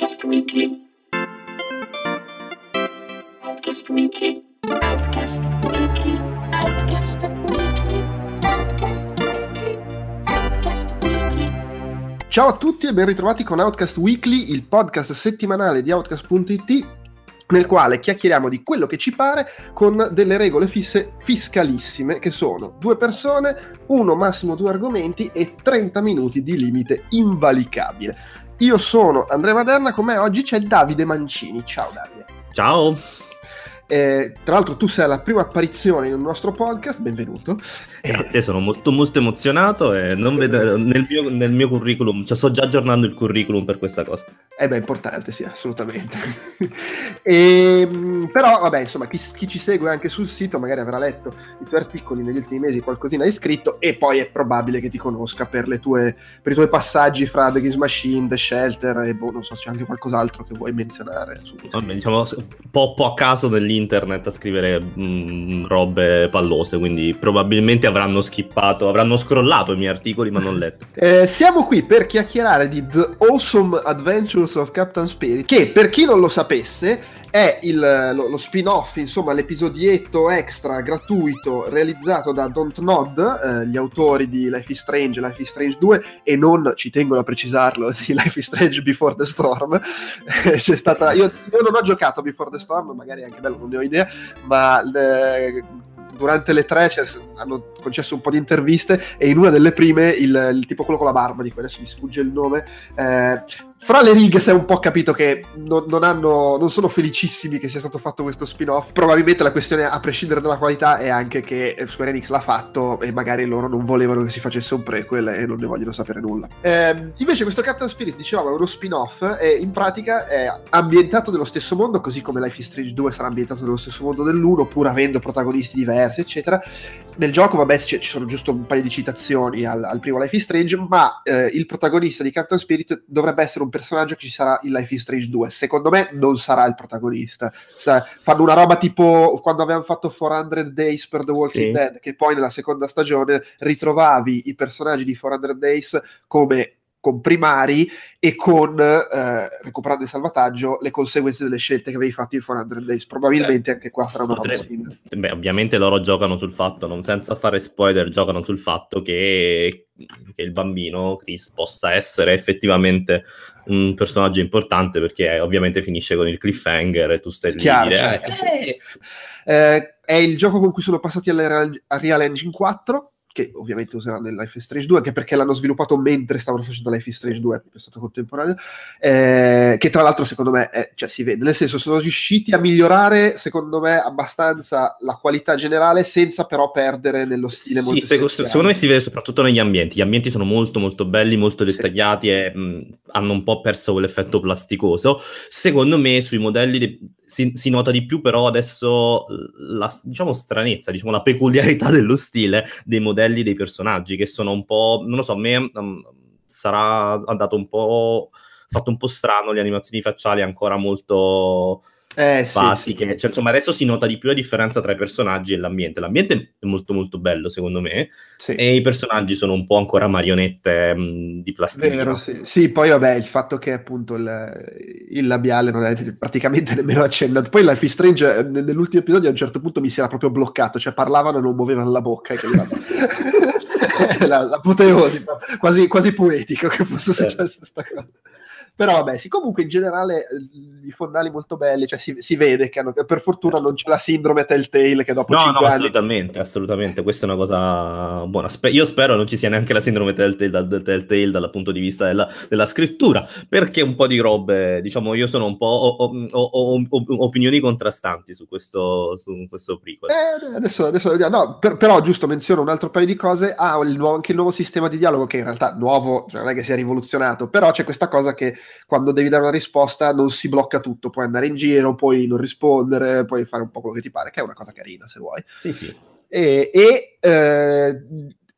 Outcast Weekly. Outcast Weekly. Outcast Weekly. Outcast Weekly. Outcast. Ciao a tutti e ben ritrovati con Outcast Weekly, il podcast settimanale di Outcast.it nel quale chiacchieriamo di quello che ci pare con delle regole fisse fiscalissime che sono due persone, uno massimo due argomenti e 30 minuti di limite invalicabile. Io sono Andrea Maderna, con me oggi c'è Davide Mancini. Ciao Davide. Ciao, Eh, tra l'altro tu sei la prima apparizione in un nostro podcast, benvenuto. Grazie, sono molto molto emozionato e non vedo nel mio, nel mio curriculum, cioè sto già aggiornando il curriculum per questa cosa. Eh beh, importante, sì, assolutamente. e, però, vabbè, insomma, chi, chi ci segue anche sul sito magari avrà letto i tuoi articoli negli ultimi mesi, qualcosina hai scritto e poi è probabile che ti conosca per, le tue, per i tuoi passaggi fra The Games Machine, The Shelter e boh, non so se c'è anche qualcos'altro che vuoi menzionare. Vabbè, diciamo un po', po' a caso nell'internet a scrivere mm, robe pallose, quindi probabilmente avranno skippato, avranno scrollato i miei articoli ma non letto. Eh, siamo qui per chiacchierare di The Awesome Adventures of Captain Spirit, che per chi non lo sapesse è il, lo, lo spin-off, insomma l'episodietto extra gratuito realizzato da Don't Nod, eh, gli autori di Life is Strange, Life is Strange 2 e non, ci tengono a precisarlo, di Life is Strange Before the Storm. Eh, C'è stata, io, io non ho giocato Before the Storm, magari è anche bello, non ne ho idea, ma eh, durante le tre cioè, hanno concesso un po' di interviste e in una delle prime il, il tipo quello con la barba di cui adesso mi sfugge il nome eh, fra le righe si è un po' capito che non, non hanno, non sono felicissimi che sia stato fatto questo spin-off. Probabilmente la questione a prescindere dalla qualità è anche che Square Enix l'ha fatto e magari loro non volevano che si facesse un prequel e non ne vogliono sapere nulla. Ehm, invece questo Captain Spirit dicevamo è uno spin-off e in pratica è ambientato nello stesso mondo così come Life is Strange 2 sarà ambientato nello stesso mondo dell'1 pur avendo protagonisti diversi eccetera. Nel gioco vabbè ci sono giusto un paio di citazioni al, al primo Life is Strange ma eh, il protagonista di Captain Spirit dovrebbe essere un personaggio che ci sarà in Life is Strange 2 secondo me non sarà il protagonista Sa- fanno una roba tipo quando avevano fatto 400 Days per The Walking Sì. Dead che poi nella seconda stagione ritrovavi i personaggi di 400 Days come con primari e con eh, recuperando il salvataggio le conseguenze delle scelte che avevi fatto in 400 Days. Probabilmente anche qua sarà una roba simile. Beh, ovviamente loro giocano sul fatto, non senza fare spoiler, giocano sul fatto che, che il bambino Chris possa essere effettivamente un personaggio importante perché ovviamente finisce con il cliffhanger e tu stai lì Chiaro, dire certo, "Eh, sì. eh, Eh, è il gioco con cui sono passati alla Real, Real Engine 4 che ovviamente useranno nel Life is Strange 2 anche perché l'hanno sviluppato mentre stavano facendo Life is Strange 2 è stato contemporaneo eh, che tra l'altro secondo me è- cioè, si vede nel senso sono riusciti a migliorare secondo me abbastanza la qualità generale senza però perdere nello stile Sì, molto sec- essenziale. secondo me si vede soprattutto negli ambienti. Gli ambienti sono molto molto belli, molto Sì. dettagliati e mh, hanno un po' perso quell'effetto plasticoso. Secondo me sui modelli de- si, si nota di più però adesso la diciamo stranezza, diciamo la peculiarità dello stile dei modelli dei personaggi che sono un po', non lo so, a me mh, sarà andato un po' fatto un po' strano, le animazioni facciali ancora molto eh, sì, basiche. sì. Cioè, insomma, adesso si nota di più la differenza tra i personaggi e l'ambiente. L'ambiente è molto molto bello, secondo me, Sì. e i personaggi sono un po' ancora marionette mh, di plastica. Vero, sì. Sì, poi vabbè, il fatto che appunto il, il labiale non è praticamente nemmeno accennato. Poi Life is Strange eh, nell'ultimo episodio a un certo punto mi si era proprio bloccato, cioè parlavano e non muovevano la bocca. che era- la- L'apoteosi, quasi, quasi poetico che fosse Certo. successa questa cosa. Però vabbè, sì, comunque in generale eh, i fondali molto belli, cioè si, si vede che, hanno, per fortuna non c'è la sindrome Telltale che dopo No, 5 no, anni assolutamente, assolutamente. Questa è una cosa buona. Spe- io spero non ci sia neanche la sindrome Telltale, dal, Telltale dal punto di vista della, della scrittura, perché un po' di robe, diciamo, io sono un po'... ho, ho- ho- ho- opinioni contrastanti su questo, su questo prequel. Eh, adesso, adesso vediamo. No, per- però giusto menziono un altro paio di cose. Ha il nuovo- anche il nuovo sistema di dialogo che in realtà nuovo, cioè non è che sia rivoluzionato, però c'è questa cosa che quando devi dare una risposta non si blocca tutto, puoi andare in giro, puoi non rispondere, puoi fare un po' quello che ti pare, che è una cosa carina se vuoi. Sì, sì. E, e, eh,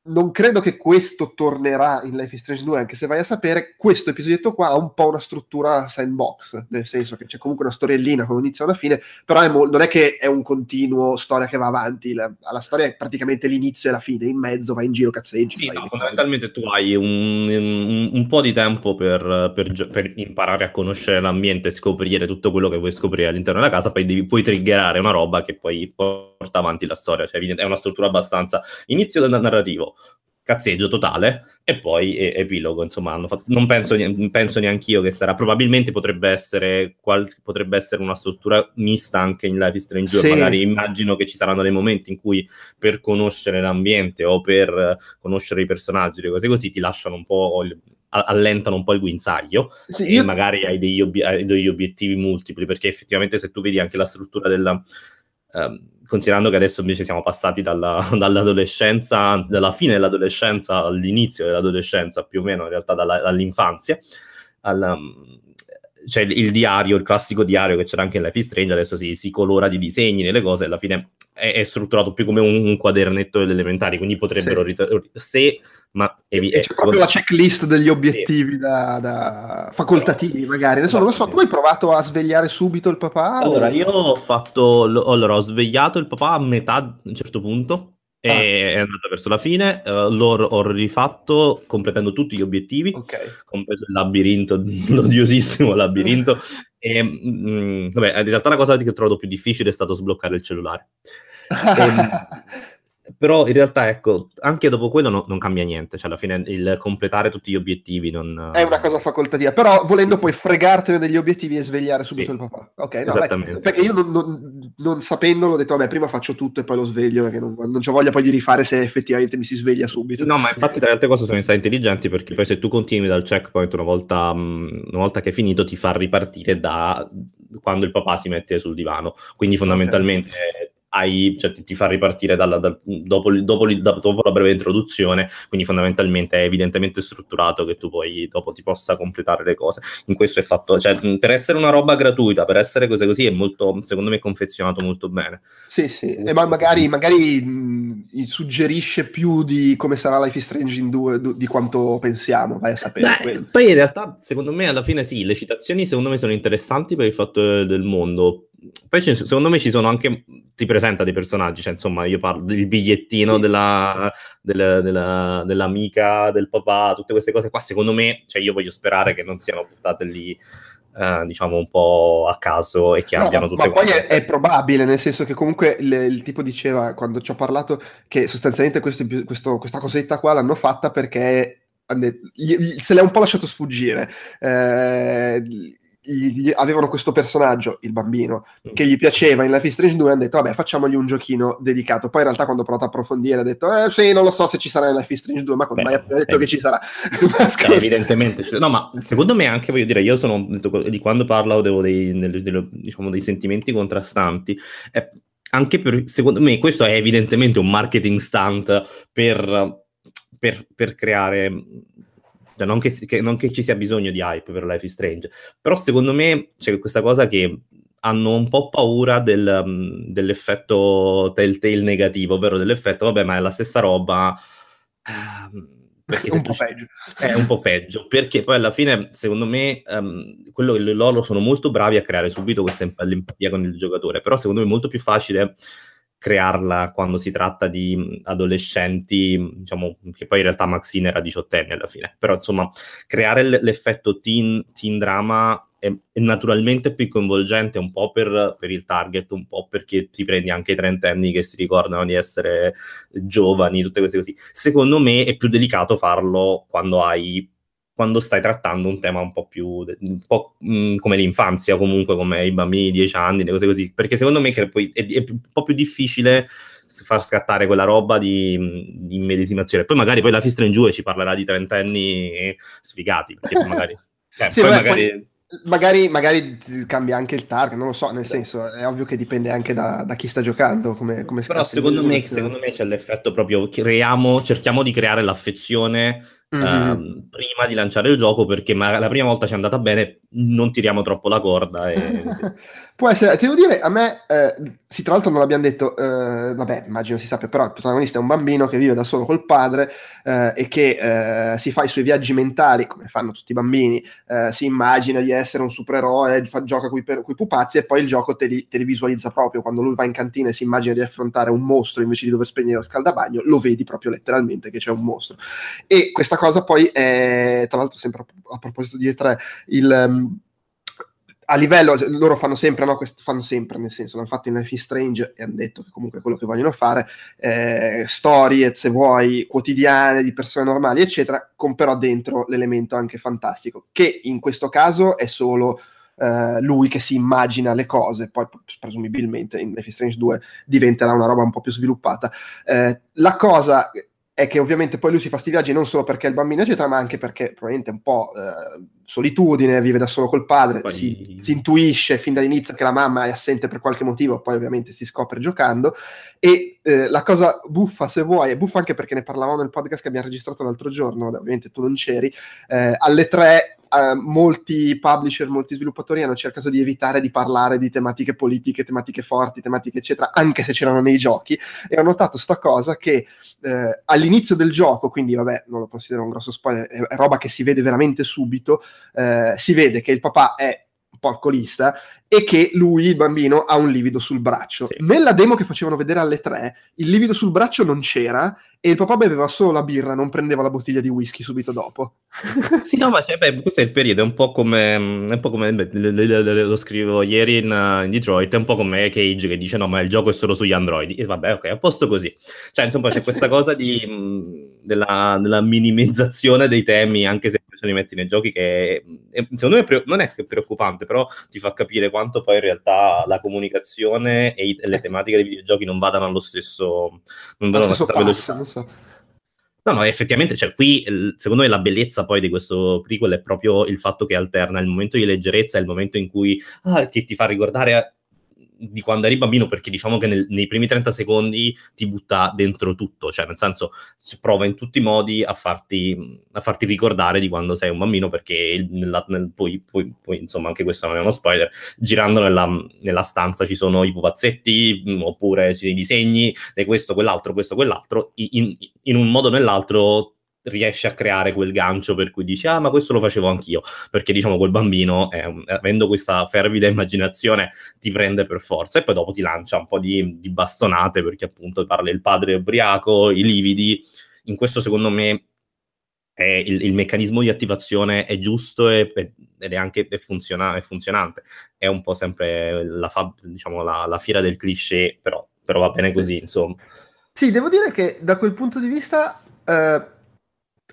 non credo che questo tornerà in Life is Strange 2, anche se vai a sapere, questo episodietto qua ha un po' una struttura sandbox, nel senso che c'è comunque una storiellina con un inizio e una fine, però è mo- non è che è un continuo storia che va avanti, la, la storia è praticamente l'inizio e la fine, in mezzo vai in giro, cazzeggi. Sì, no, fondamentalmente tu hai un, un- un po' di tempo per, per gio- per imparare a conoscere l'ambiente, scoprire tutto quello che vuoi scoprire all'interno della casa, poi devi, puoi triggerare una roba che poi porta avanti la storia, cioè è una struttura abbastanza inizio del cazzeggio totale e poi e- epilogo, insomma, fatto- non penso, ne- penso neanche io che sarà, probabilmente potrebbe essere, qual- potrebbe essere una struttura mista anche in Life is Strange 2, Sì. magari immagino che ci saranno dei momenti in cui per conoscere l'ambiente o per conoscere i personaggi, le cose così, ti lasciano un po', il- allentano un po' il guinzaglio Sì, e io- magari hai degli, obi- hai degli obiettivi multipli, perché effettivamente se tu vedi anche la struttura della... ehm, considerando che adesso invece siamo passati dalla- dall'adolescenza, dalla fine dell'adolescenza all'inizio dell'adolescenza, più o meno in realtà dalla- dall'infanzia, al, c'è il, il diario, il classico diario che c'era anche in Life is Strange, adesso si, si colora di disegni nelle cose, alla fine è, è strutturato più come un, un quadernetto delle elementari, quindi potrebbero... Sì. rit- se, ma... evi- e eh, c'è secondo- proprio la checklist degli obiettivi da, da- facoltativi, magari. Adesso non lo so, tu hai provato a svegliare subito il papà? o- Allora, io ho fatto, lo- allora, ho svegliato il papà a metà a un certo punto e Ah. è andata verso la fine, eh, l'ho ho rifatto completando tutti gli obiettivi, Ok. compreso il labirinto, l'odiosissimo labirinto. e, mm, vabbè, in realtà la cosa che ho trovato più difficile è stato sbloccare il cellulare. Ehm, però in realtà, ecco, anche dopo quello no- non cambia niente, cioè alla fine il completare tutti gli obiettivi non... È una cosa facoltativa, però volendo poi fregartene degli obiettivi e svegliare subito Sì. il papà. Ok, no, Esattamente. beh, perché io non, non- non sapendolo ho detto, vabbè, prima faccio tutto e poi lo sveglio, perché non, non c'ho voglia poi di rifare se effettivamente mi si sveglia subito. No, ma infatti tra le altre cose sono stati intelligenti perché poi se tu continui dal checkpoint una volta, una volta che è finito ti fa ripartire da quando il papà si mette sul divano. Quindi fondamentalmente hai, cioè, ti, ti fa ripartire dalla- dal- dopo, dopo dopo la breve introduzione, quindi fondamentalmente è evidentemente strutturato che tu poi dopo ti possa completare le cose. In questo è fatto, cioè per essere una roba gratuita, per essere cose così è molto, secondo me, confezionato molto bene. Sì, sì, e ma magari, magari mh, suggerisce più di come sarà Life is Strange in 2 du- di quanto pensiamo, vai a sapere. Beh, poi in realtà, secondo me, alla fine sì, le citazioni secondo me sono interessanti per il fatto del mondo. Poi ce secondo me ci sono anche, ti presenta dei personaggi, cioè insomma io parlo del bigliettino Sì. della, del- della- dell'amica, del papà, tutte queste cose qua, secondo me, cioè io voglio sperare che non siano buttate lì, eh, diciamo, un po' a caso e che No, abbiano tutte ma poi è, è probabile, nel senso che comunque il, il tipo diceva quando ci ho parlato che sostanzialmente questo- questo- questa cosetta qua l'hanno fatta perché se l'è un po' lasciato sfuggire. Eh, gli- gli- avevano questo personaggio, il bambino, che gli piaceva in Life is Strange 2 hanno detto vabbè facciamogli un giochino dedicato. Poi in realtà quando ho provato a approfondire ha detto eh sì non lo so se ci sarà in Life is Strange 2 ma come mai ha detto eh, che ci sarà? Scusa. evidentemente, no, ma secondo me anche voglio dire, io sono di quando parlo avevo dei, nelle- delle- diciamo, dei sentimenti contrastanti. Eh, anche per, secondo me, questo è evidentemente un marketing stunt per, per- per creare. Cioè, non, che, che- non che ci sia bisogno di hype per Life is Strange, però secondo me c'è questa cosa che hanno un po' paura del, um, dell'effetto telltale negativo, ovvero dell'effetto, vabbè, ma è la stessa roba. ehm, perché un po' peggio. è un po' peggio, perché poi alla fine, secondo me, ehm, quello che loro sono molto bravi a creare subito questa emp- l'empatia con il giocatore, però secondo me è molto più facile crearla quando si tratta di adolescenti, diciamo, che poi in realtà Maxine era diciottenne alla fine, però insomma, creare l- l'effetto teen, teen drama è, è naturalmente più coinvolgente un po' per, per il target, un po' perché ti prendi anche i trentenni che si ricordano di essere giovani, tutte queste così. Secondo me è più delicato farlo quando hai quando stai trattando un tema un po' più un po' mh, come l'infanzia, comunque come i bambini di 10 anni, le cose così, perché secondo me che poi è, è un po' più difficile far scattare quella roba di, di immedesimazione. Poi magari poi la Fistra in giù e ci parlerà di trentenni sfigati, perché magari, cioè, Sì, poi vabbè, magari poi- Magari, magari cambia anche il target, non lo so, nel senso, è ovvio che dipende anche da, da chi sta giocando, come, come Però secondo me, secondo me c'è l'effetto proprio creiamo, cerchiamo di creare l'affezione Mhm. ehm, prima di lanciare il gioco perché ma- la prima volta ci è andata bene, non tiriamo troppo la corda. E... Può essere, ti devo dire, a me, eh, sì, tra l'altro non l'abbiamo detto, eh, vabbè, immagino si sappia, però il protagonista è un bambino che vive da solo col padre eh, e che eh, si fa i suoi viaggi mentali, come fanno tutti i bambini, eh, si immagina di essere un supereroe, fa- gioca con i pupazzi e poi il gioco te li, te li visualizza proprio, quando lui va in cantina e si immagina di affrontare un mostro invece di dover spegnere lo scaldabagno, lo vedi proprio letteralmente che c'è un mostro. E questa cosa poi è, tra l'altro sempre a, proposito di E3, il... ehm, a livello, loro fanno sempre, no, questo fanno sempre, nel senso, l'hanno fatto in Life is Strange e hanno detto che comunque è quello che vogliono fare, eh, storie, se vuoi, quotidiane di persone normali, eccetera, con però dentro l'elemento anche fantastico, che in questo caso è solo eh, lui che si immagina le cose, poi presumibilmente in Life is Strange 2 diventerà una roba un po' più sviluppata. Eh, la cosa è che ovviamente poi lui si fa sti viaggi non solo perché il bambino eccetera, ma anche perché probabilmente un po' eh, solitudine, vive da solo col padre, Poi- si, si intuisce fin dall'inizio che la mamma è assente per qualche motivo, poi ovviamente si scopre giocando. E eh, la cosa buffa se vuoi, è buffa anche perché ne parlavamo nel podcast che abbiamo registrato l'altro giorno, ovviamente tu non c'eri, eh, alle tre eh, molti publisher, molti sviluppatori hanno cercato di evitare di parlare di tematiche politiche, tematiche forti, tematiche eccetera, anche se c'erano nei giochi. E ho notato sta cosa che eh, all'inizio del gioco, quindi vabbè, non lo considero un grosso spoiler, è roba che si vede veramente subito, eh, si vede che il papà è un po' alcolista e che lui, il bambino, ha un livido sul braccio. Sì. Nella demo che facevano vedere alle tre, il livido sul braccio non c'era e il papà beveva solo la birra, non prendeva la bottiglia di whisky subito dopo. Sì, no, ma cioè, beh, questo è il periodo, è un po' come, è un po' come beh, lo scrivo ieri in, uh, in Detroit, è un po' come Cage che dice no, ma il gioco è solo sugli androidi. E vabbè, ok, a posto così. Cioè, insomma, c'è Eh, questa sì. cosa di, mh, della, della minimizzazione dei temi, anche se se li metti nei giochi, che è- secondo me pre- non è che preoccupante, però ti fa capire quanto poi in realtà la comunicazione e, i- e le tematiche dei videogiochi non vadano allo stesso, non vadano alla stesso velocità. non so. No, no, effettivamente, cioè, qui secondo me la bellezza poi di questo prequel è proprio il fatto che alterna il momento di leggerezza e il momento in cui ah, ti, ti fa ricordare di quando eri bambino, perché diciamo che nel- nei primi 30 secondi ti butta dentro tutto, cioè nel senso prova in tutti i modi a farti, a farti ricordare di quando sei un bambino, perché il- nella- nel- poi, poi- poi, insomma, anche questo non è uno spoiler, girando nella, nella stanza ci sono i pupazzetti, mh, oppure ci sono i disegni, di questo, quell'altro, questo, quell'altro, in, in un modo o nell'altro riesci a creare quel gancio per cui dici ah ma questo lo facevo anch'io. Perché diciamo quel bambino eh, avendo questa fervida immaginazione ti prende per forza e poi dopo ti lancia un po' di, di bastonate perché appunto parla il padre ubriaco i lividi. In questo secondo me il, il meccanismo di attivazione è giusto e- ed è anche è funziona- è funzionante. È un po' sempre la, fa- diciamo, la, la fiera del cliché però, però va bene così insomma. Sì, devo dire che da quel punto di vista, eh,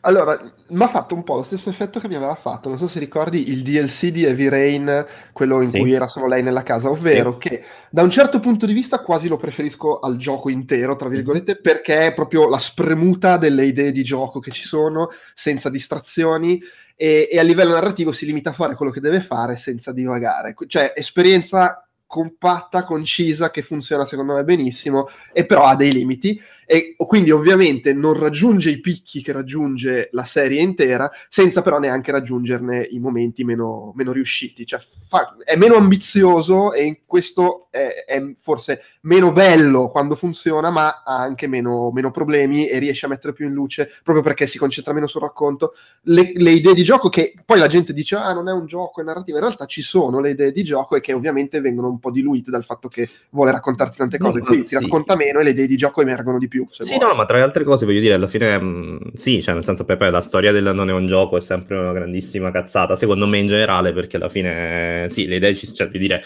allora, mi ha fatto un po' lo stesso effetto che mi aveva fatto, non so se ricordi il DLC di Heavy Rain, quello in Sì. cui era solo lei nella casa, ovvero che da un certo punto di vista quasi lo preferisco al gioco intero, tra virgolette, perché è proprio la spremuta delle idee di gioco che ci sono, senza distrazioni, e, e a livello narrativo si limita a fare quello che deve fare senza divagare. Cioè, esperienza compatta, concisa, che funziona secondo me benissimo, e però ha dei limiti, e quindi ovviamente non raggiunge i picchi che raggiunge la serie intera, senza però neanche raggiungerne i momenti meno, meno riusciti. Cioè, fa- è meno ambizioso e in questo è, è forse meno bello quando funziona, ma ha anche meno, meno problemi e riesce a mettere più in luce, proprio perché si concentra meno sul racconto, le, le idee di gioco che poi la gente dice ah non è un gioco, è narrativa, in realtà ci sono le idee di gioco e che ovviamente vengono un po' diluite dal fatto che vuole raccontarti tante cose, no, qui ti sì. racconta meno e le idee di gioco emergono di più. Sì, vuoi. no, ma tra le altre cose voglio dire, alla fine, mh, sì, cioè nel senso, Pepe, la storia del non è un gioco è sempre una grandissima cazzata, secondo me in generale, perché alla fine, sì, le idee, ci- cioè, voglio dire,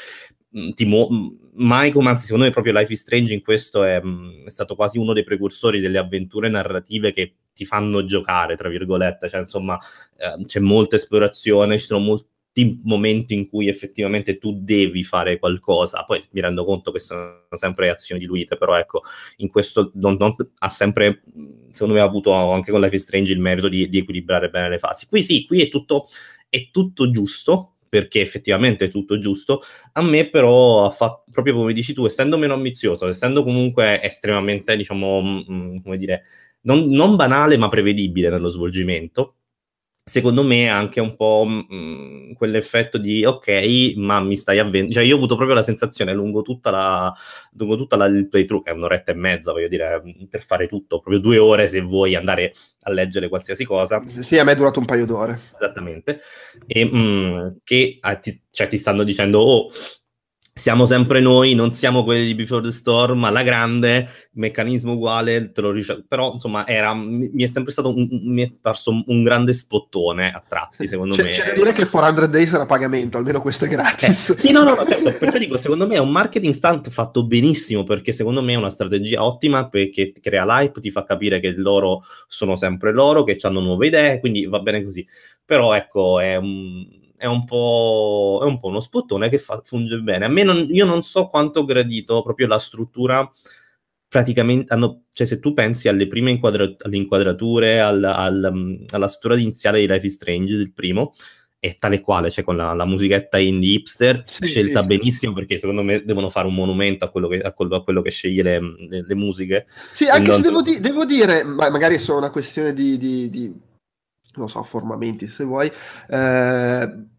mh, ti muo- mh, mai come, anzi, secondo me proprio Life is Strange in questo è, è stato quasi uno dei precursori delle avventure narrative che ti fanno giocare, tra virgolette, cioè insomma, eh, c'è molta esplorazione, ci sono molti momenti in cui effettivamente tu devi fare qualcosa, poi mi rendo conto che sono sempre azioni diluite, però ecco, in questo Don't Don't ha sempre, secondo me, ha avuto anche con Life is Strange il merito di, di equilibrare bene le fasi. Qui sì, qui è tutto, è tutto giusto, perché effettivamente è tutto giusto. A me però fatto, proprio come dici tu, essendo meno ambizioso, essendo comunque estremamente, diciamo, mh, come dire, non, non banale ma prevedibile nello svolgimento secondo me anche un po' mh, mm, quell'effetto di ok, ma mi stai avvenendo. Cioè, io ho avuto proprio la sensazione lungo tutta la, lungo tutta la il playthrough, che è un'oretta e mezza, voglio dire, mm, per fare tutto, proprio due ore se vuoi andare a leggere qualsiasi cosa. Sì, a me è durato un paio d'ore. Esattamente. E mh, mm, che ah, ti, cioè, ti stanno dicendo, oh siamo sempre noi, non siamo quelli di Before the Storm, alla grande, meccanismo uguale, te lo ric- però insomma era, mi, mi, è sempre stato un, mi è parso un, grande spottone a tratti, secondo c'è, me. C'è da dire che 400 Days era a pagamento, almeno questo è gratis. Eh, sì, no, no, no certo, perciò dico, secondo me è un marketing stunt fatto benissimo, perché secondo me è una strategia ottima, perché crea l'hype, ti fa capire che loro sono sempre loro, che hanno nuove idee, quindi va bene così. Però ecco, è un è un po', è un po uno spottone che fa, funge bene. A me non, io non so quanto ho gradito proprio la struttura praticamente hanno, cioè se tu pensi alle prime inquadra- alle inquadrature, al, al, alla struttura iniziale di Life is Strange del primo, è tale quale, cioè con la, la musichetta indie hipster, sì, scelta sì, benissimo sì. perché secondo me devono fare un monumento a quello che, a quello, a quello che sceglie le, le, le, musiche. Sì, anche non... se devo, di- devo, dire, magari è solo una questione di, di, di non so, formamenti se vuoi, eh,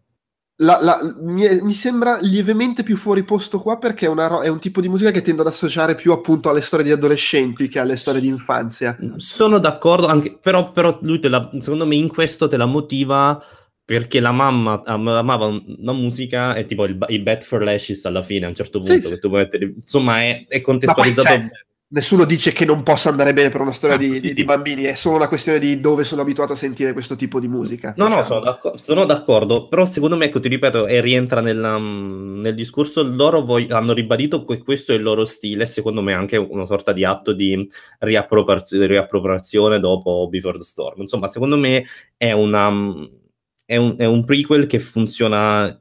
la, la, mi, mi, sembra lievemente più fuori posto qua perché è, una, è, un tipo di musica che tendo ad associare più appunto alle storie di adolescenti che alle storie di infanzia. Sono d'accordo, anche, però, però lui la, secondo me in questo te la motiva perché la mamma amava una musica e tipo il, i Bet for Lashes alla fine a un certo punto sì, sì. Mettere, insomma è, è contestualizzato poi, cioè, nessuno dice che non possa andare bene per una storia ah, di, di, di, bambini, è solo una questione di dove sono abituato a sentire questo tipo di musica. No, diciamo. no, sono d'accordo, sono d'accordo, però secondo me, ecco, ti ripeto, e rientra nella, mm, nel discorso, loro voi, hanno ribadito che questo è il loro stile, secondo me anche una sorta di atto di riappropriazione, riappropriazione dopo Before the Storm. Insomma, secondo me è una... Mm, è un, è un prequel che funziona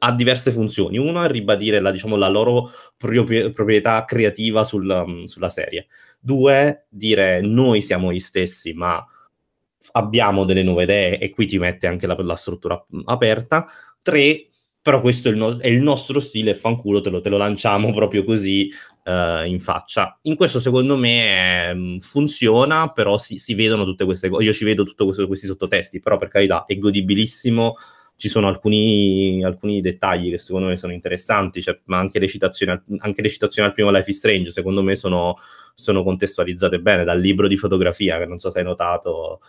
ha diverse funzioni. Uno è ribadire la, diciamo, la loro proprie, proprietà creativa sul, um, sulla serie. Due, dire noi siamo gli stessi, ma abbiamo delle nuove idee e qui ti mette anche la, la struttura aperta. Tre, però questo è il, no- è il nostro stile, fanculo, te lo, te lo lanciamo proprio così uh, in faccia. In questo secondo me eh, funziona, però si, si, vedono tutte queste cose, io ci vedo tutti questi sottotesti, però per carità è godibilissimo ci sono alcuni, alcuni, dettagli che secondo me sono interessanti, cioè, ma anche le, citazioni, anche le citazioni al primo Life is Strange secondo me sono, sono, contestualizzate bene dal libro di fotografia, che non so se hai notato,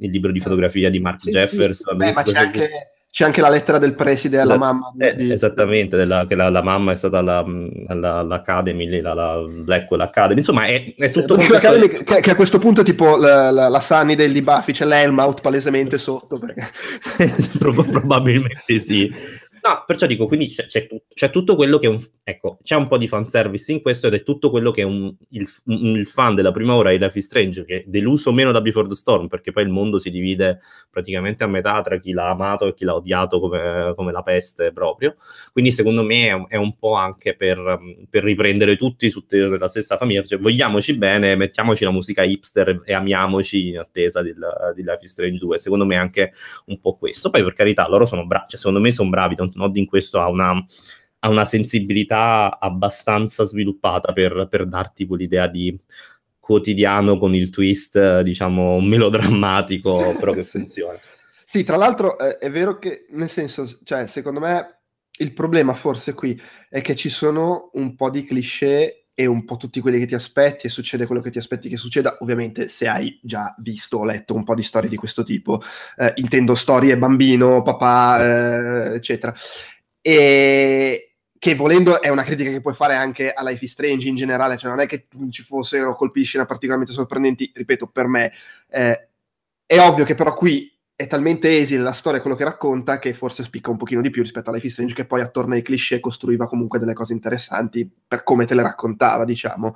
il libro di eh, fotografia di Mark sì, Jefferson. Sì. Beh, ma c'è anche, c'è anche la lettera del preside alla la, mamma. Eh, di... Esattamente, della, che la, la, mamma è stata alla, alla, all'Academy, la, la Blackwell Academy. Insomma, è, è tutto... Cioè, questo... che, che, a questo punto è tipo la, la, la Sunny degli Buffy, c'è l'Helmout palesemente sotto. Perché... Probabilmente sì. No, perciò dico, quindi c'è, c'è, c'è, tutto quello che è un... Ecco, c'è un po' di fanservice in questo ed è tutto quello che è un, il, un, il, fan della prima ora di Life is Strange, che è deluso meno da Before the Storm, perché poi il mondo si divide praticamente a metà tra chi l'ha amato e chi l'ha odiato come, come la peste proprio. Quindi secondo me è, è un po' anche per, per, riprendere tutti nella stessa famiglia, cioè vogliamoci bene, mettiamoci la musica hipster e amiamoci in attesa di, Life is Strange 2. Secondo me è anche un po' questo. Poi per carità, loro sono bravi, cioè secondo me sono bravi, Nod in questo ha una, ha una sensibilità abbastanza sviluppata per, per darti quell'idea di quotidiano con il twist, diciamo, melodrammatico, però che funziona. Sì, tra l'altro è, è vero che, nel senso, cioè, secondo me il problema forse qui è che ci sono un po' di cliché e un po' tutti quelli che ti aspetti e succede quello che ti aspetti che succeda, ovviamente se hai già visto o letto un po' di storie di questo tipo, eh, intendo storie bambino, papà, eh, eccetera. E che volendo è una critica che puoi fare anche a Life is Strange in generale, cioè non è che ci fossero colpi di scena particolarmente sorprendenti, ripeto, per me eh, è ovvio che però qui è talmente esile la storia, quello che racconta, che forse spicca un pochino di più rispetto a Life is Strange, che poi attorno ai cliché costruiva comunque delle cose interessanti per come te le raccontava, diciamo.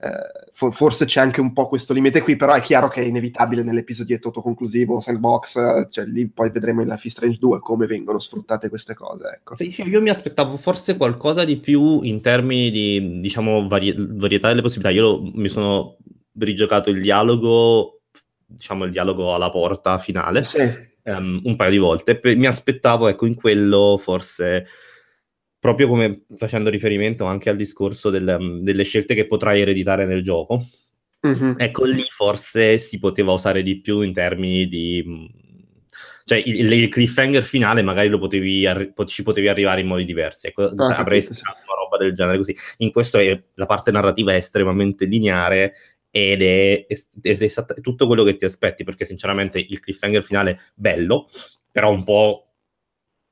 Eh, for- forse c'è anche un po' questo limite qui, però è chiaro che è inevitabile nell'episodietto autoconclusivo, sandbox, cioè lì poi vedremo in Life is Strange 2 come vengono sfruttate queste cose, ecco. Sì, io mi aspettavo forse qualcosa di più in termini di, diciamo, vari- varietà delle possibilità. Io mi sono rigiocato il dialogo diciamo, il dialogo alla porta finale sì. um, un paio di volte. Mi aspettavo, ecco, in quello forse proprio come facendo riferimento anche al discorso del, delle scelte che potrai ereditare nel gioco. Mhm. Ecco, lì forse si poteva usare di più in termini di... mh, Cioè, il, il cliffhanger finale magari lo potevi arri- ci potevi arrivare in modi diversi. Ecco, Ah, avrei capito, sì. sperato una roba del genere così. In questo è- la parte narrativa è estremamente lineare ed è, è- è è tutto quello che ti aspetti, perché sinceramente il cliffhanger finale bello, però un po'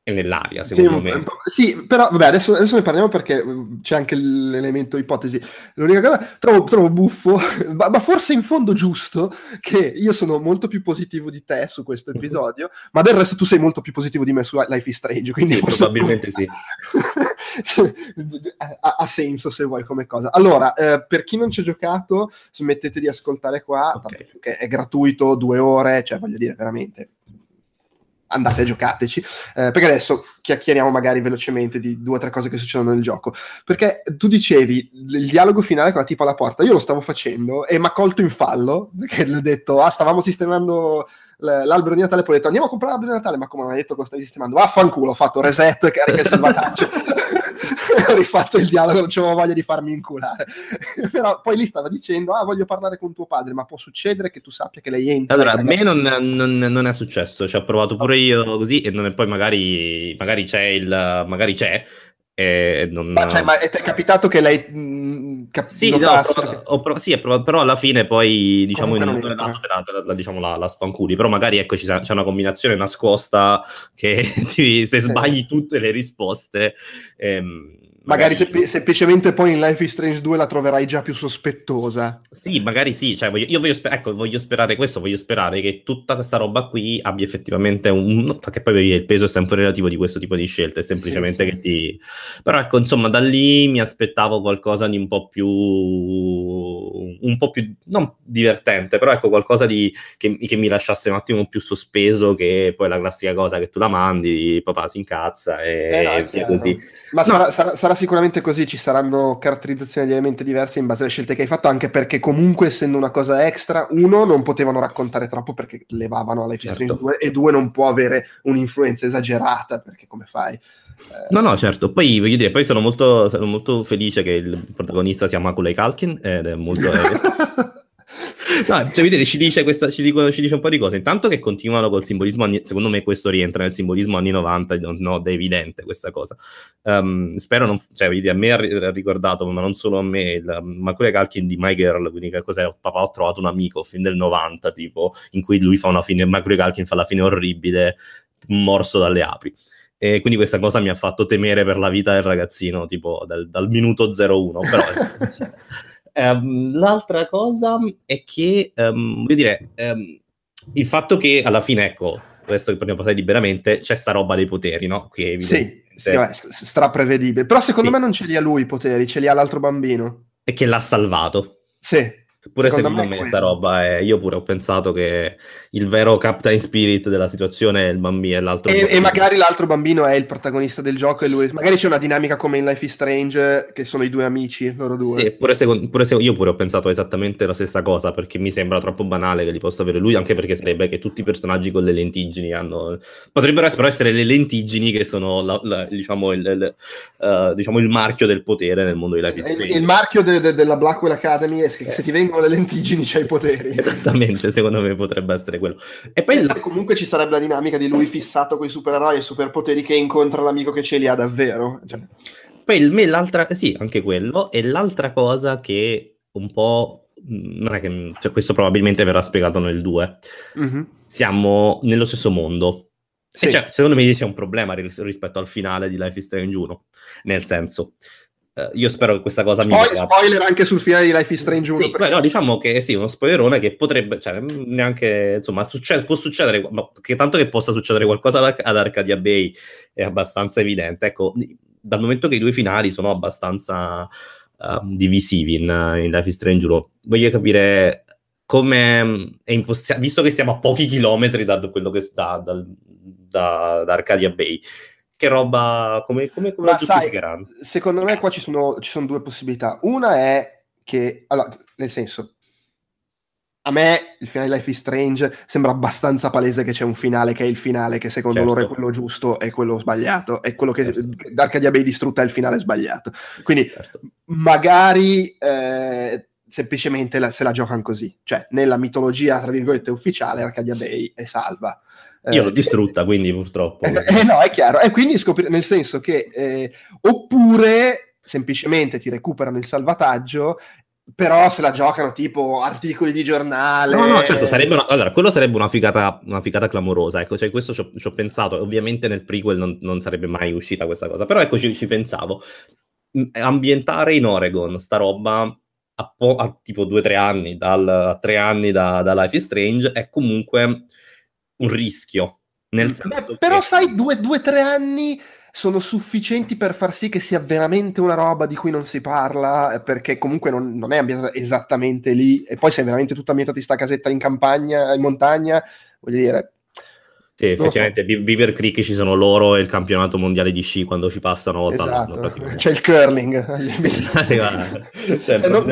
è nell'aria, Sì, secondo un- me. sì, però vabbè, adesso, adesso ne parliamo perché c'è anche l'elemento ipotesi. L'unica cosa, trovo, trovo buffo, ma, ma forse in fondo giusto, che io sono molto più positivo di te su questo episodio, ma del resto tu sei molto più positivo di me su Life is Strange, quindi Sì, probabilmente sì. ha, ha senso se vuoi come cosa. Allora, eh, per chi non ci ha giocato, smettete di ascoltare qua, Ok. tanto più che è gratuito, due ore, cioè voglio dire, veramente andate e giocateci, eh, perché adesso chiacchieriamo magari velocemente di due o tre cose che succedono nel gioco, perché tu dicevi il dialogo finale con la tipa alla porta, io lo stavo facendo e mi ha colto in fallo, perché le ho detto, ah, stavamo sistemando l'albero di Natale, poi ho detto andiamo a comprare l'albero di Natale, ma come non hai detto cosa stavi sistemando? Vaffanculo, ho fatto reset, carica e salvataggio. ho rifatto il dialogo, non c'avevo voglia di farmi inculare. Però poi lì stava dicendo, ah, voglio parlare con tuo padre, ma può succedere che tu sappia che lei entra. Allora, a me non, non- non è successo, ci ho provato pure io così e non è- poi magari, magari c'è il... magari c'è e non... Ma, cioè, ma ti è capitato che lei mh, cap- Sì, no, provato- che- ho prov- sì, provato- però alla fine poi diciamo in un la, te la- diciamo, la, la sfanculi, però magari ecco ci sa- c'è una combinazione nascosta che ti- se sbagli tutte le risposte ehm, Magari semp- semplicemente poi in Life is Strange 2 la troverai già più sospettosa. Sì, magari sì, cioè, voglio- io voglio, sper- ecco, voglio sperare questo, voglio sperare che tutta questa roba qui abbia effettivamente un... perché poi il peso è sempre relativo di questo tipo di scelte, è semplicemente Sì, sì. che ti... Però ecco, insomma, da lì mi aspettavo qualcosa di un po' più... un po' più... non divertente, però ecco, qualcosa di... che, che mi lasciasse un attimo più sospeso che poi la classica cosa che tu la mandi, papà si incazza e Eh no, via così. Ma No. sarà, sarà- sarà sicuramente così, ci saranno caratterizzazioni di elementi diversi in base alle scelte che hai fatto, anche perché comunque essendo una cosa extra, uno, non potevano raccontare troppo perché levavano is Certo. Strange 2 e due, non può avere un'influenza esagerata perché come fai? No, no, certo. Poi voglio dire, poi sono molto, sono molto felice che il protagonista sia Macaulay Culkin ed è molto... No, cioè, dire, ci dice, questa, ci, dicono- ci dice un po' di cose. Intanto che continuano col simbolismo, anni- secondo me questo rientra nel simbolismo anni 90, no, è evidente questa cosa. Ehm, spero non, cioè, dire, a me ha ri- ha ricordato, ma non solo a me, il Macaulay Culkin di My Girl, quindi che cos'è? Papà, ho trovato un amico, film del 90, tipo, in cui lui fa una fine, Macaulay Culkin fa la fine orribile, morso dalle api. E quindi questa cosa mi ha fatto temere per la vita del ragazzino, tipo dal, dal minuto 01. Però, Ehm, l'altra cosa è che, ehm, voglio dire, ehm, il fatto che alla fine, ecco, questo che prendiamo parlare liberamente, c'è sta roba dei poteri, no? Che sì, sì, vabbè, straprevedibile. Però secondo Sì. me non ce li ha lui i poteri, ce li ha l'altro bambino. e che l'ha salvato. Sì. Pure Secondo secondo, me me, sta roba è... Io pure ho pensato che il vero Captain Spirit della situazione è il bambino e l'altro... E, bambino. e magari l'altro bambino è il protagonista del gioco e lui... Magari c'è una dinamica come in Life is Strange, che sono i due amici, loro due. Sì, pure secondo, pure secondo- io pure ho pensato esattamente la stessa cosa perché mi sembra troppo banale che li possa avere lui, anche perché sarebbe che tutti i personaggi con le lentiggini hanno. Potrebbero essere, però essere le lentiggini che sono la- la- diciamo, il, il, eh, diciamo, il marchio del potere nel mondo di Life is Il, Strange. il marchio de- de- della Blackwell Academy è che se ti vengono le lentiggini c'hai i poteri. Esattamente, secondo me potrebbe essere quello. E poi la- comunque ci sarebbe la dinamica di lui fissato con i supereroi e superpoteri che incontra l'amico che ce li ha davvero. Cioè, poi il me l'altra, sì, anche quello. E l'altra cosa che un po'. mh, Non è che. Cioè, questo probabilmente verrà spiegato nel 2. mhm. Siamo nello stesso mondo. Sì. E cioè, secondo me c'è un problema ris- rispetto al finale di Life is Strange 1. Nel senso, eh, io spero che questa cosa mi Poi, spoiler anche sul finale di Life is Strange 1. Sì, beh, no, diciamo che sì, uno spoilerone che potrebbe, cioè, mh, neanche, insomma, succede- può succedere, ma che tanto che possa succedere qualcosa ad, ad Arcadia Bay è abbastanza evidente. Ecco, dal momento che i due finali sono abbastanza ehm, divisivi in, in Life is Strange 1, voglio capire come mh, è impossibile, visto che siamo a pochi chilometri da quello che da, dal- da- da Arcadia Bay, che roba, come, come, come la sai, giustificheranno? secondo me qua ci sono, ci sono due possibilità. Una è che, allora, nel senso, a me il finale di Life is Strange sembra abbastanza palese che c'è un finale che è il finale, che secondo Certo. loro è quello giusto e quello sbagliato, è quello che Certo. Arcadia Bay distrutta è il finale sbagliato. Quindi Certo. magari eh, semplicemente la- se la giocano così. Cioè, nella mitologia, tra virgolette, ufficiale, Arcadia Bay è salva. Io Eh, l'ho distrutta, quindi purtroppo. eh, eh, no, è chiaro. E quindi scoprire, nel senso che, eh, oppure semplicemente ti recuperano il salvataggio, però se la giocano tipo articoli di giornale. No, no, certo, sarebbe una, allora, quello sarebbe una figata, una figata clamorosa, ecco, cioè questo ci ho, pensato, ovviamente nel prequel non, non sarebbe mai uscita questa cosa, però ecco ci, ci pensavo, ambientare in Oregon sta roba a, po- a tipo due o tre anni, dal, a tre anni da, da Life is Strange, è comunque un rischio, nel senso Beh, però che- sai, due o tre anni sono sufficienti per far sì che sia veramente una roba di cui non si parla, eh, perché comunque non, non è ambientata esattamente lì, e poi se è veramente tutta ambientata in sta casetta in campagna, in montagna, voglio dire... Sì, so. effettivamente Be- Beaver Creek ci sono loro e il campionato mondiale di sci quando ci passano Esatto, praticamente. c'è il curling. Sì, cioè, Cioè, non,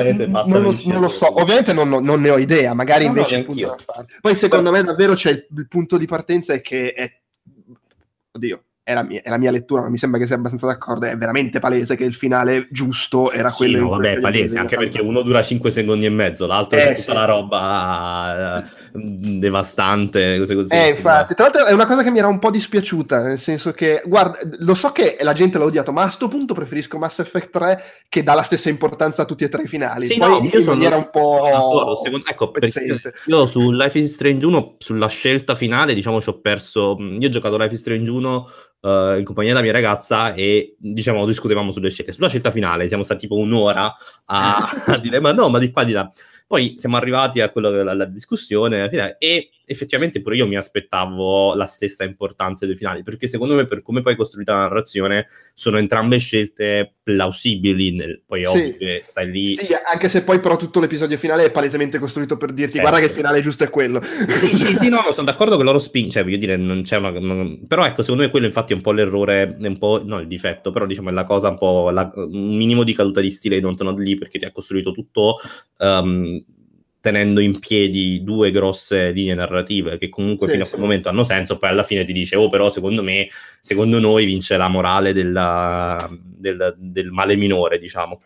lo, non lo so, ovviamente non, non ne ho idea, magari No, no, invece farlo. Poi secondo me davvero c'è il, il punto di partenza è che è... Oddio, è la, mia, è la mia lettura, ma mi sembra che sia abbastanza d'accordo, è veramente palese che il finale giusto era Sì, quello no, in cui vabbè, Arcadia palese, anche perché uno dura 5 secondi e mezzo, l'altro Eh, è tutta sì. la roba eh, devastante, cose così. Eh, infatti, tra l'altro è una cosa che mi era un po' dispiaciuta, nel senso che, guarda, lo so che la gente l'ha odiato, ma a sto punto preferisco Mass Effect 3 che dà la stessa importanza a tutti e tre i finali. Sì, Poi no, io sono maniera un po' secondo- ecco, io su Life is Strange 1, sulla scelta finale, diciamo, ci ho perso. Io ho giocato Life is Strange 1 eh, in compagnia della mia ragazza e diciamo discutevamo sulle scelte. Sulla scelta finale siamo stati tipo un'ora a, a dire ma no, ma di qua di là. Poi siamo arrivati a quello della la discussione alla fine, e effettivamente pure io mi aspettavo la stessa importanza dei finali, perché secondo me per come poi è costruita la narrazione sono entrambe scelte plausibili, nel- poi Sì. ovvio che stai lì Sì, anche se poi però tutto l'episodio finale è palesemente costruito per dirti Certo. guarda che il finale giusto è quello. Sì, sì, sì, no, sono d'accordo che loro spingono, cioè voglio dire, non c'è una... non- Però ecco, secondo me quello infatti è un po' l'errore, un po', no il difetto, però diciamo è la cosa un po', la- un minimo di caduta di stile di Don't lì, perché ti ha costruito tutto ehm, tenendo in piedi due grosse linee narrative che comunque Sì, fino a sì. quel momento hanno senso, poi alla fine ti dice, oh però secondo me, secondo noi vince la morale della- del, del male minore, diciamo.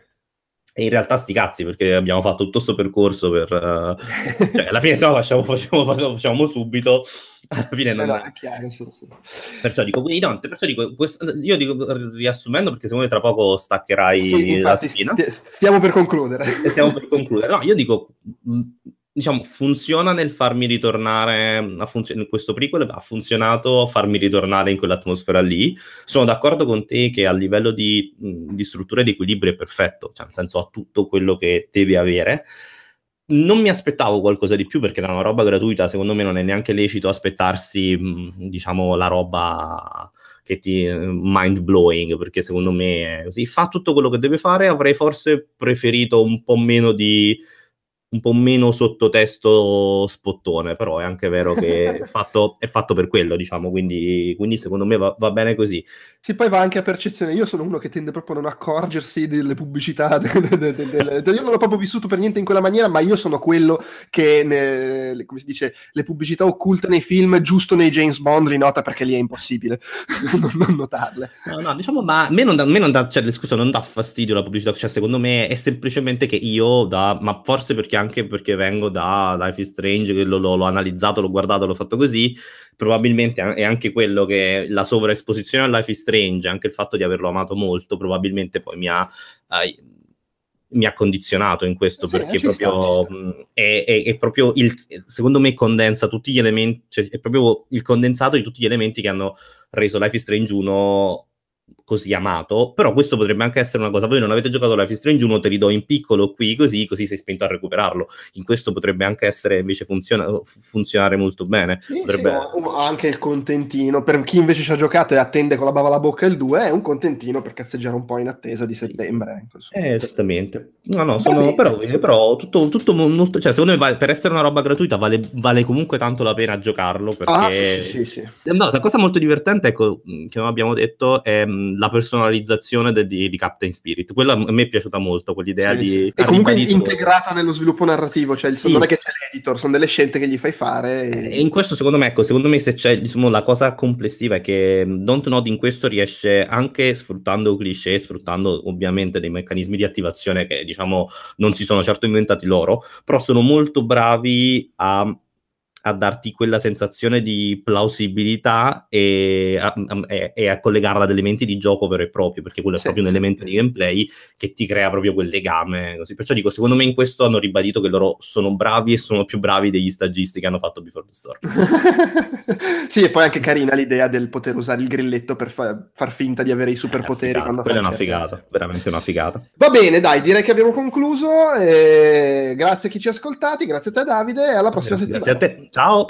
E in realtà sti cazzi, perché abbiamo fatto tutto questo percorso per... eh, cioè, alla fine se no facciamo, facciamo, facciamo subito, alla fine non no, è chiaro, sì, sì. Perciò dico, quindi no, perciò dico, quest- io dico, riassumendo, perché secondo me tra poco staccherai Sì, la infatti, spina, sti- stiamo per concludere. stiamo per concludere. No, io dico, diciamo, funziona nel farmi ritornare a funzio- in questo prequel, ha funzionato farmi ritornare in quell'atmosfera lì. Sono d'accordo con te che a livello di, di struttura e di equilibrio è perfetto, cioè nel senso ha tutto quello che deve avere. Non mi aspettavo qualcosa di più perché da una roba gratuita, secondo me, non è neanche lecito aspettarsi, diciamo, la roba che ti mind blowing perché secondo me è così. Fa tutto quello che deve fare. Avrei forse preferito un po' meno di un po' meno sottotesto spottone, però è anche vero che è fatto, è fatto per quello, diciamo, quindi, quindi secondo me va, va bene così. Sì, poi va anche a percezione. Io sono uno che tende proprio a non accorgersi delle pubblicità. de- de- de- de- de- io non l'ho proprio vissuto per niente in quella maniera, ma io sono quello che, ne- come si dice, le pubblicità occulte nei film, giusto nei James Bond, rinota perché lì è impossibile non, non notarle. No, no, diciamo, ma a me non dà, a me non dà, cioè, scusa, non dà fastidio la pubblicità, cioè, secondo me è semplicemente che io, da, ma forse perché anche perché vengo da Life is Strange, che l'ho, l'ho- l'ho analizzato, l'ho guardato, l'ho fatto così, probabilmente è anche quello che la sovraesposizione a Life is Strange, anche il fatto di averlo amato molto, probabilmente poi mi ha... eh, mi ha condizionato in questo Sì, perché ci sta, proprio sta. mh, è, è- è proprio il secondo me condensa tutti gli elementi cioè è proprio il condensato di tutti gli elementi che hanno reso Life is Strange 1 così amato, però questo potrebbe anche essere una cosa, voi non avete giocato Life is Strange 1, te li do in piccolo qui così, così sei spinto a recuperarlo, in questo potrebbe anche essere invece funziona- funzionare molto bene, Sì, potrebbe... sì, anche il contentino per chi invece ci ha giocato e attende con la bava alla bocca il 2 è un contentino per cazzeggiare un po' in attesa di settembre insomma. Eh, esattamente. No, no, sono, però, però tutto, tutto molto, cioè, secondo me vale- per essere una roba gratuita vale, vale comunque tanto la pena giocarlo perché ah sì sì sì, sì. No, la cosa molto divertente, ecco, che non abbiamo detto, è la personalizzazione de- di, di Captain Spirit. Quella a me è piaciuta molto, quell'idea Sì, di... sì. E comunque integrata nello sviluppo narrativo, cioè il- Sì. non è che c'è l'editor, sono delle scelte che gli fai fare. e- E in questo, secondo me, ecco, secondo me se c'è diciamo, la cosa complessiva è che mh, Dontnod in questo riesce anche sfruttando cliché, sfruttando ovviamente dei meccanismi di attivazione che diciamo non si sono certo inventati loro, però sono molto bravi a, a darti quella sensazione di plausibilità e a, a- e- a collegarla ad elementi di gioco vero e proprio, perché quello è Sì, proprio un sì. elemento di gameplay che ti crea proprio quel legame. Così. Perciò dico, secondo me in questo hanno ribadito che loro sono bravi e sono più bravi degli stagisti che hanno fatto Before the Storm. sì, e poi anche carina l'idea del poter usare il grilletto per fa- far finta di avere i superpoteri Quella è una figata, veramente una figata. Va bene, dai, direi che abbiamo concluso. eh, grazie a chi ci ha ascoltati, grazie a te Davide e alla prossima Grazie settimana. a te. Ciao.